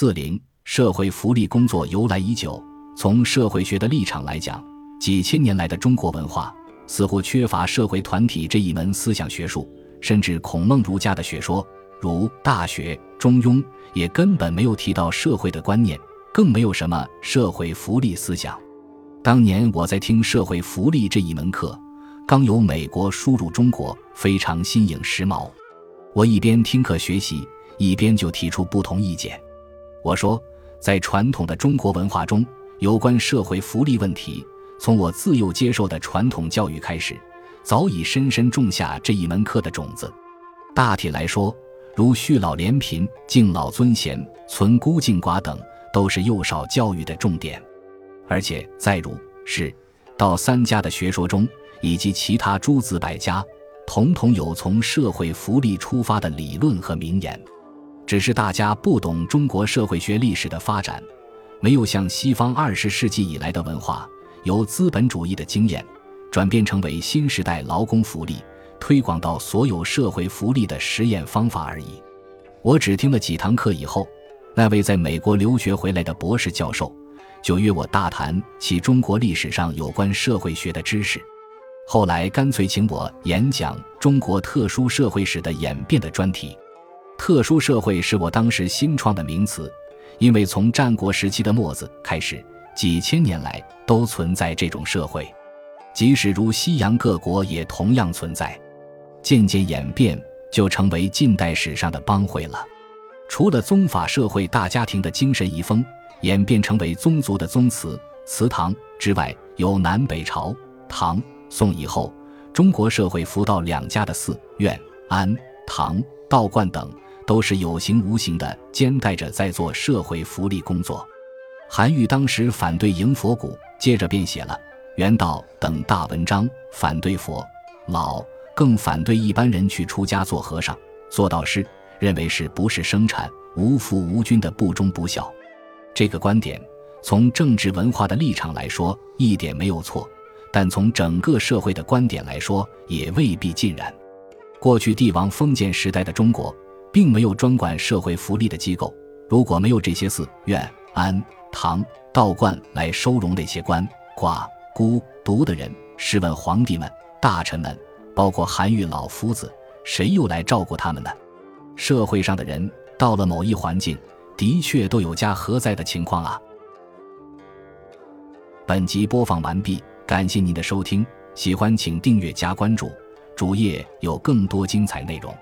四零社会福利工作由来已久。从社会学的立场来讲，几千年来的中国文化似乎缺乏社会团体这一门思想学术，甚至孔孟儒家的学说，如《大学》《中庸》也根本没有提到社会的观念，更没有什么社会福利思想。当年我在听社会福利这一门课，刚由美国输入中国，非常新颖时髦。我一边听课学习，一边就提出不同意见。我说，在传统的中国文化中，有关社会福利问题，从我自幼接受的传统教育开始，早已深深种下这一门课的种子。大体来说，如恤老怜贫、敬老尊贤、存孤敬寡等，都是幼少教育的重点。而且，在儒、释、道三家的学说中，以及其他诸子百家。统统有从社会福利出发的理论和名言，只是大家不懂中国社会学历史的发展，没有像西方二十世纪以来的文化，由资本主义的经验转变成为新时代劳工福利推广到所有社会福利的实验方法而已。我只听了几堂课以后，那位在美国留学回来的博士教授就约我大谈其中国历史上有关社会学的知识。后来干脆请我演讲中国特殊社会史的演变的专题。特殊社会是我当时新创的名词，因为从战国时期的末子开始，几千年来都存在这种社会，即使如西洋各国也同样存在。渐渐演变，就成为近代史上的帮会了。除了宗法社会大家庭的精神遗风演变成为宗族的宗祠祠堂之外，有南北朝唐。宋以后，中国社会佛道两家的寺院、庵堂、道观等，都是有形无形的兼带着在做社会福利工作。韩愈当时反对迎佛骨，接着便写了《原道》等大文章，反对佛老，更反对一般人去出家做和尚、做道士，认为是不是生产无父无君的不忠不孝。这个观点，从政治文化的立场来说，一点没有错。但从整个社会的观点来说，也未必尽然。过去帝王封建时代的中国，并没有专管社会福利的机构。如果没有这些寺院、庵堂、道观来收容那些官寡孤独的人，试问皇帝们、大臣们，包括韩愈老夫子，谁又来照顾他们呢？社会上的人到了某一环境，的确都有家何在的情况啊。本集播放完毕。感谢您的收听，喜欢请订阅加关注，主页有更多精彩内容。